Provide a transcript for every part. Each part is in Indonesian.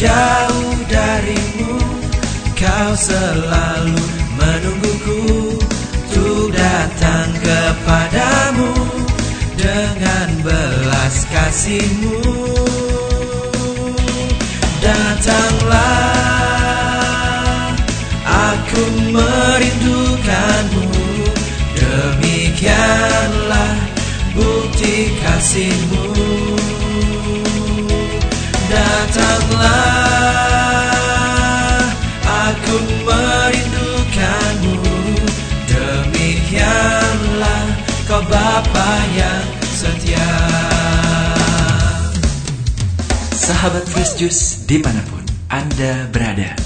menjauh darimu Kau selalu menungguku Untuk datang kepadamu Dengan belas kasihmu. Datanglah Aku merindukanmu. Demikianlah bukti kasihmu. Datanglah Sahabat Fresh Juice di mana pun Anda berada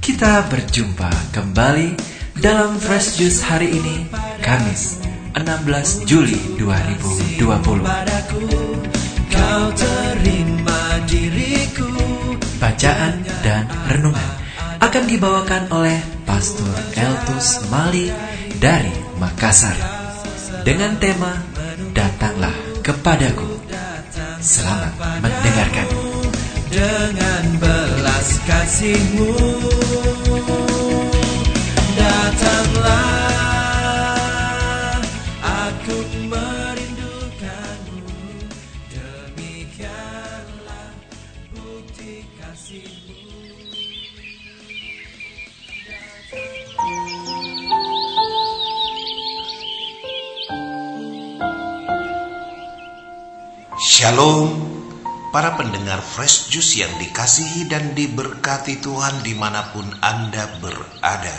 Kita berjumpa kembali dalam Fresh Juice hari ini Kamis 16 Juli 2020 padaku Kau terima diriku Bacaan dan renungan akan dibawakan oleh Pastor Eltus Mali dari Makassar dengan tema Datanglah kepadaku. Selamat mendengarkan. Dengan belas kasihmu datanglah aku merindukanmu. Demikianlah bukti kasihmu. Shalom para pendengar Fresh Juice yang dikasihi dan diberkati Tuhan di mana pun Anda berada.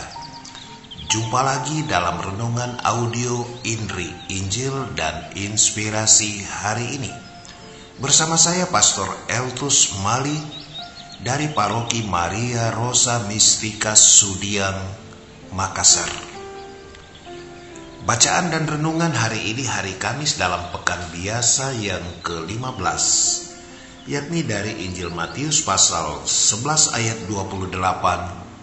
Jumpa lagi dalam renungan audio Inri Injil dan Inspirasi hari ini. Bersama saya Pastor Eltus Mali dari Paroki Maria Rosa Mistika Sudiang, Makassar. Bacaan dan renungan hari ini hari Kamis dalam pekan biasa yang ke-15 yakni dari Injil Matius pasal 11 ayat 28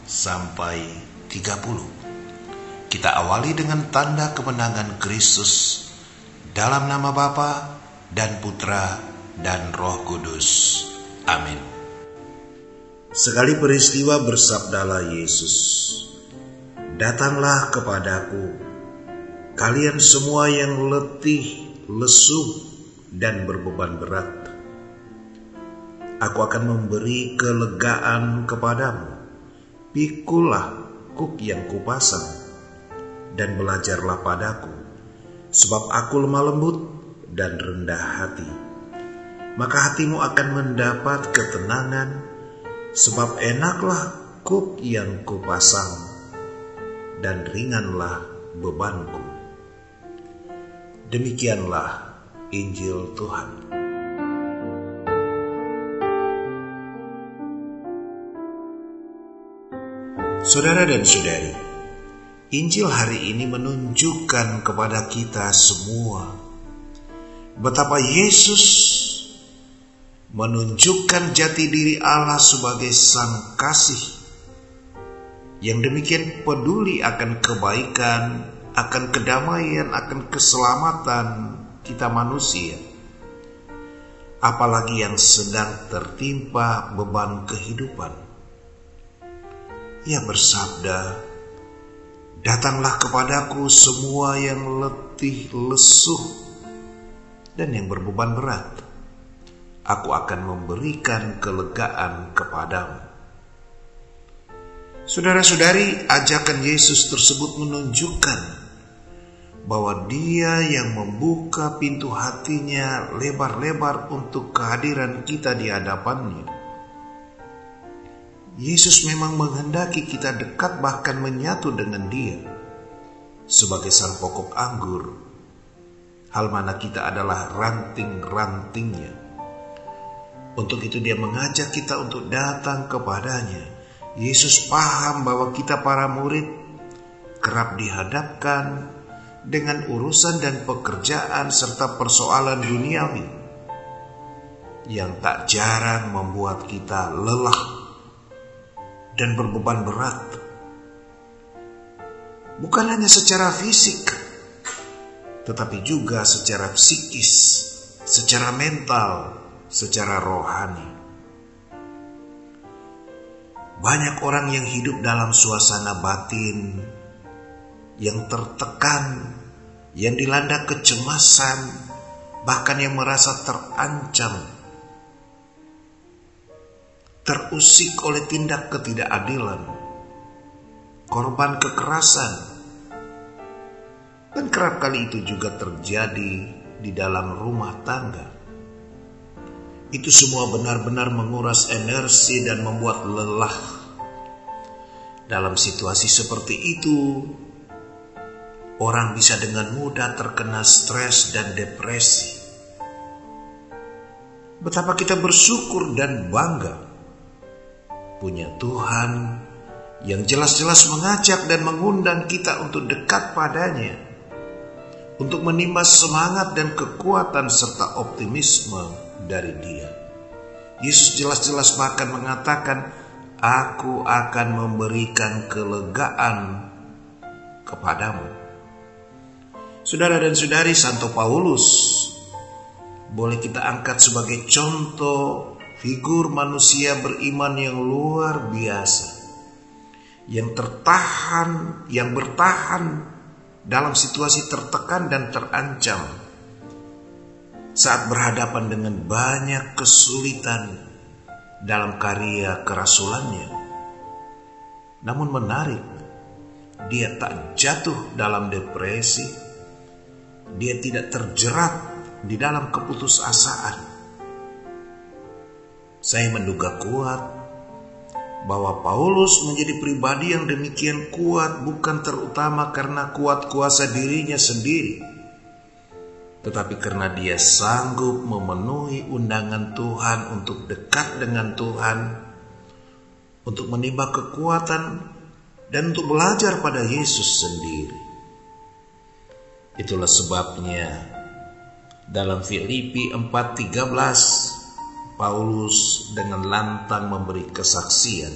sampai 30. Kita awali dengan tanda kemenangan Kristus dalam nama Bapa dan Putra dan Roh Kudus. Amin. Sekali peristiwa bersabdalah Yesus, "Datanglah kepadaku kalian semua yang letih, lesu, dan berbeban berat. Aku akan memberi kelegaan kepadamu. Pikulah kuk yang kupasang, dan belajarlah padaku, sebab aku lemah lembut dan rendah hati. Maka hatimu akan mendapat ketenangan, sebab enaklah kuk yang kupasang, dan ringanlah bebanku. Demikianlah Injil Tuhan. Saudara dan saudari, Injil hari ini menunjukkan kepada kita semua betapa Yesus menunjukkan jati diri Allah sebagai Sang Kasih yang demikian peduli akan kebaikan, akan kedamaian, akan keselamatan kita manusia. Apalagi yang sedang tertimpa beban kehidupan. Ia bersabda, Datanglah kepadaku semua yang letih lesuh dan yang berbeban berat. Aku akan memberikan kelegaan kepadamu. Saudara-saudari, ajakan Yesus tersebut menunjukkan bahwa Dia yang membuka pintu hatinya lebar-lebar untuk kehadiran kita di hadapannya. Yesus memang menghendaki kita dekat bahkan menyatu dengan Dia sebagai sang pokok anggur. Hal mana kita adalah ranting-rantingnya. Untuk itu dia mengajak kita untuk datang kepadanya. Yesus paham bahwa kita para murid kerap dihadapkan dengan urusan dan pekerjaan serta persoalan duniawi yang tak jarang membuat kita lelah dan berbeban berat. Bukan hanya secara fisik, tetapi juga secara psikis, secara mental, secara rohani. Banyak orang yang hidup dalam suasana batin yang tertekan, yang dilanda kecemasan, bahkan yang merasa terancam, terusik oleh tindak ketidakadilan, korban kekerasan, dan kerap kali itu juga terjadi di dalam rumah tangga itu semua benar-benar menguras energi dan membuat lelah. Dalam situasi seperti itu, orang bisa dengan mudah terkena stres dan depresi. Betapa kita bersyukur dan bangga punya Tuhan yang jelas-jelas mengajak dan mengundang kita untuk dekat padanya, untuk menimba semangat dan kekuatan serta optimisme dari dia. Yesus jelas-jelas bahkan mengatakan, Aku akan memberikan kelegaan kepadamu. Saudara dan saudari Santo Paulus boleh kita angkat sebagai contoh figur manusia beriman yang luar biasa. Yang tertahan, yang bertahan dalam situasi tertekan dan terancam saat berhadapan dengan banyak kesulitan dalam karya kerasulannya. Namun menarik, dia tak jatuh dalam depresi, dia tidak terjerat di dalam keputusasaan. Saya menduga kuat bahwa Paulus menjadi pribadi yang demikian kuat bukan terutama karena kuat kuasa dirinya sendiri, tetapi karena dia sanggup memenuhi undangan Tuhan untuk dekat dengan Tuhan, untuk menimba kekuatan, dan untuk belajar pada Yesus sendiri. Itulah sebabnya dalam Filipi 4:13 Paulus dengan lantang memberi kesaksian.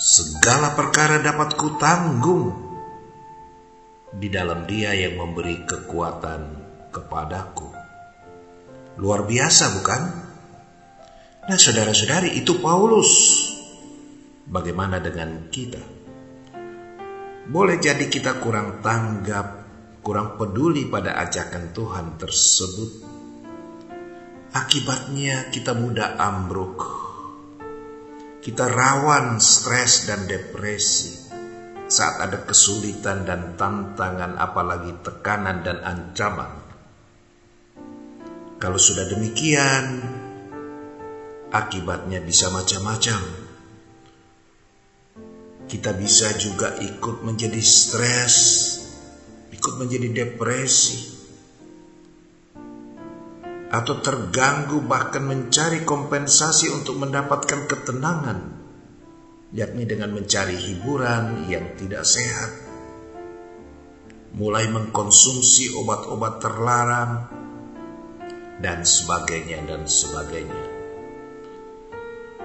Segala perkara dapat kutanggung di dalam Dia yang memberi kekuatan kepadaku. Luar biasa, bukan? Nah, saudara-saudari, itu Paulus. Bagaimana dengan kita? Boleh jadi kita kurang tanggap, kurang peduli pada ajakan Tuhan tersebut. Akibatnya kita mudah ambruk. Kita rawan stres dan depresi saat ada kesulitan dan tantangan, apalagi tekanan dan ancaman. Kalau sudah demikian, akibatnya bisa macam-macam. Kita bisa juga ikut menjadi stres, ikut menjadi depresi, atau terganggu, bahkan mencari kompensasi untuk mendapatkan ketenangan yakni dengan mencari hiburan yang tidak sehat, mulai mengkonsumsi obat-obat terlarang, dan sebagainya, dan sebagainya.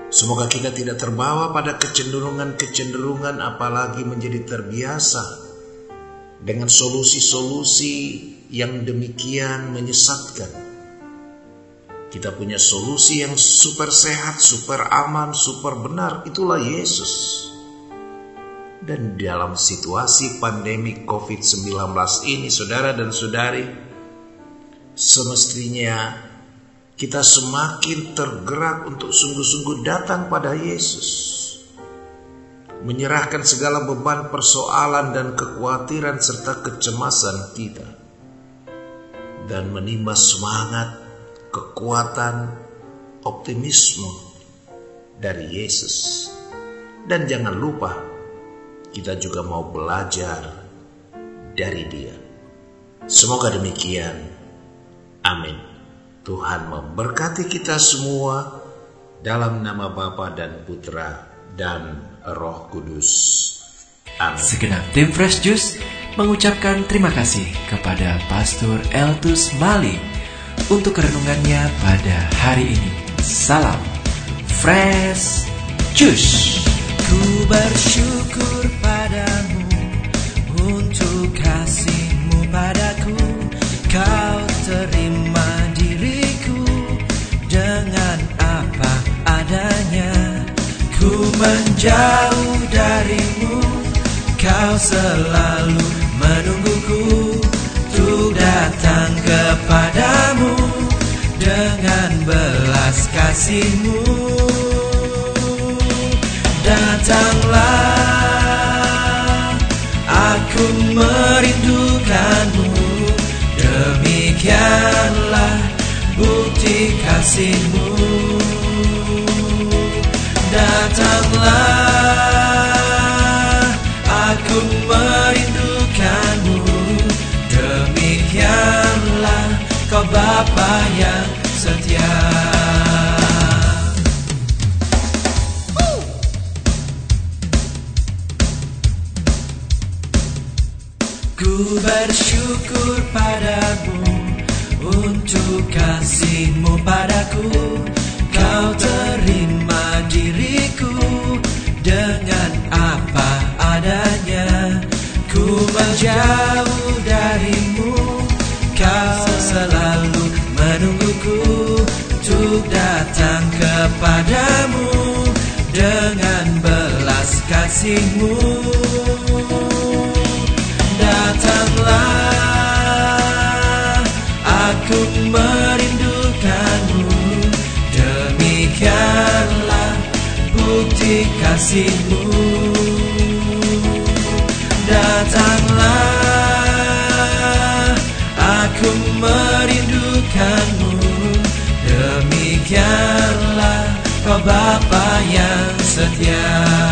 Semoga kita tidak terbawa pada kecenderungan-kecenderungan, apalagi menjadi terbiasa dengan solusi-solusi yang demikian menyesatkan kita punya solusi yang super sehat, super aman, super benar. Itulah Yesus. Dan dalam situasi pandemi COVID-19 ini, saudara dan saudari, semestinya kita semakin tergerak untuk sungguh-sungguh datang pada Yesus. Menyerahkan segala beban persoalan dan kekhawatiran serta kecemasan kita. Dan menimba semangat kekuatan, optimisme dari Yesus. Dan jangan lupa, kita juga mau belajar dari Dia. Semoga demikian. Amin. Tuhan memberkati kita semua dalam nama Bapa dan Putra dan Roh Kudus. Amin. Segenap tim Fresh Juice mengucapkan terima kasih kepada Pastor Eltus Mali untuk renungannya pada hari ini. Salam Fresh Juice. bersyukur padamu untuk kasihmu padaku Kau terima diriku dengan apa adanya Ku menjauh darimu Kau selalu kasihmu. Datanglah Aku merindukanmu. Demikianlah bukti kasihmu kasihmu. Datanglah Aku merindukanmu. Demikianlah bukti kasihmu. Datanglah Aku merindukanmu. Demikianlah kau Bapa yang setia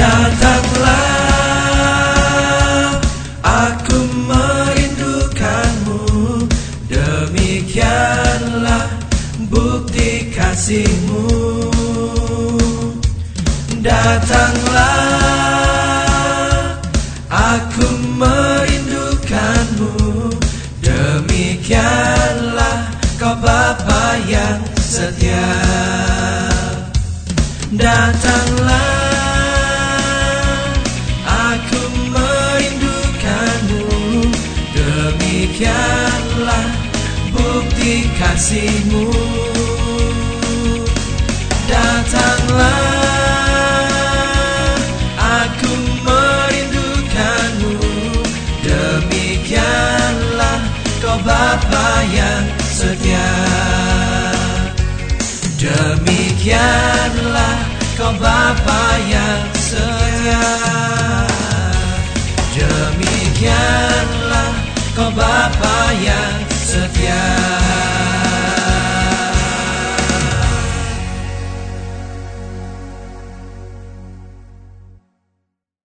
Datanglah Aku merindukanmu. Demikianlah bukti kasihmu. Datanglah Aku merindukanmu. Demikianlah kau Bapa yang setia. Datanglah kasihmu. Datanglah Aku merindukanmu. Demikianlah kau Bapa yang setia. Demikianlah kau Bapa yang setia. Demikianlah kau Bapa yang setia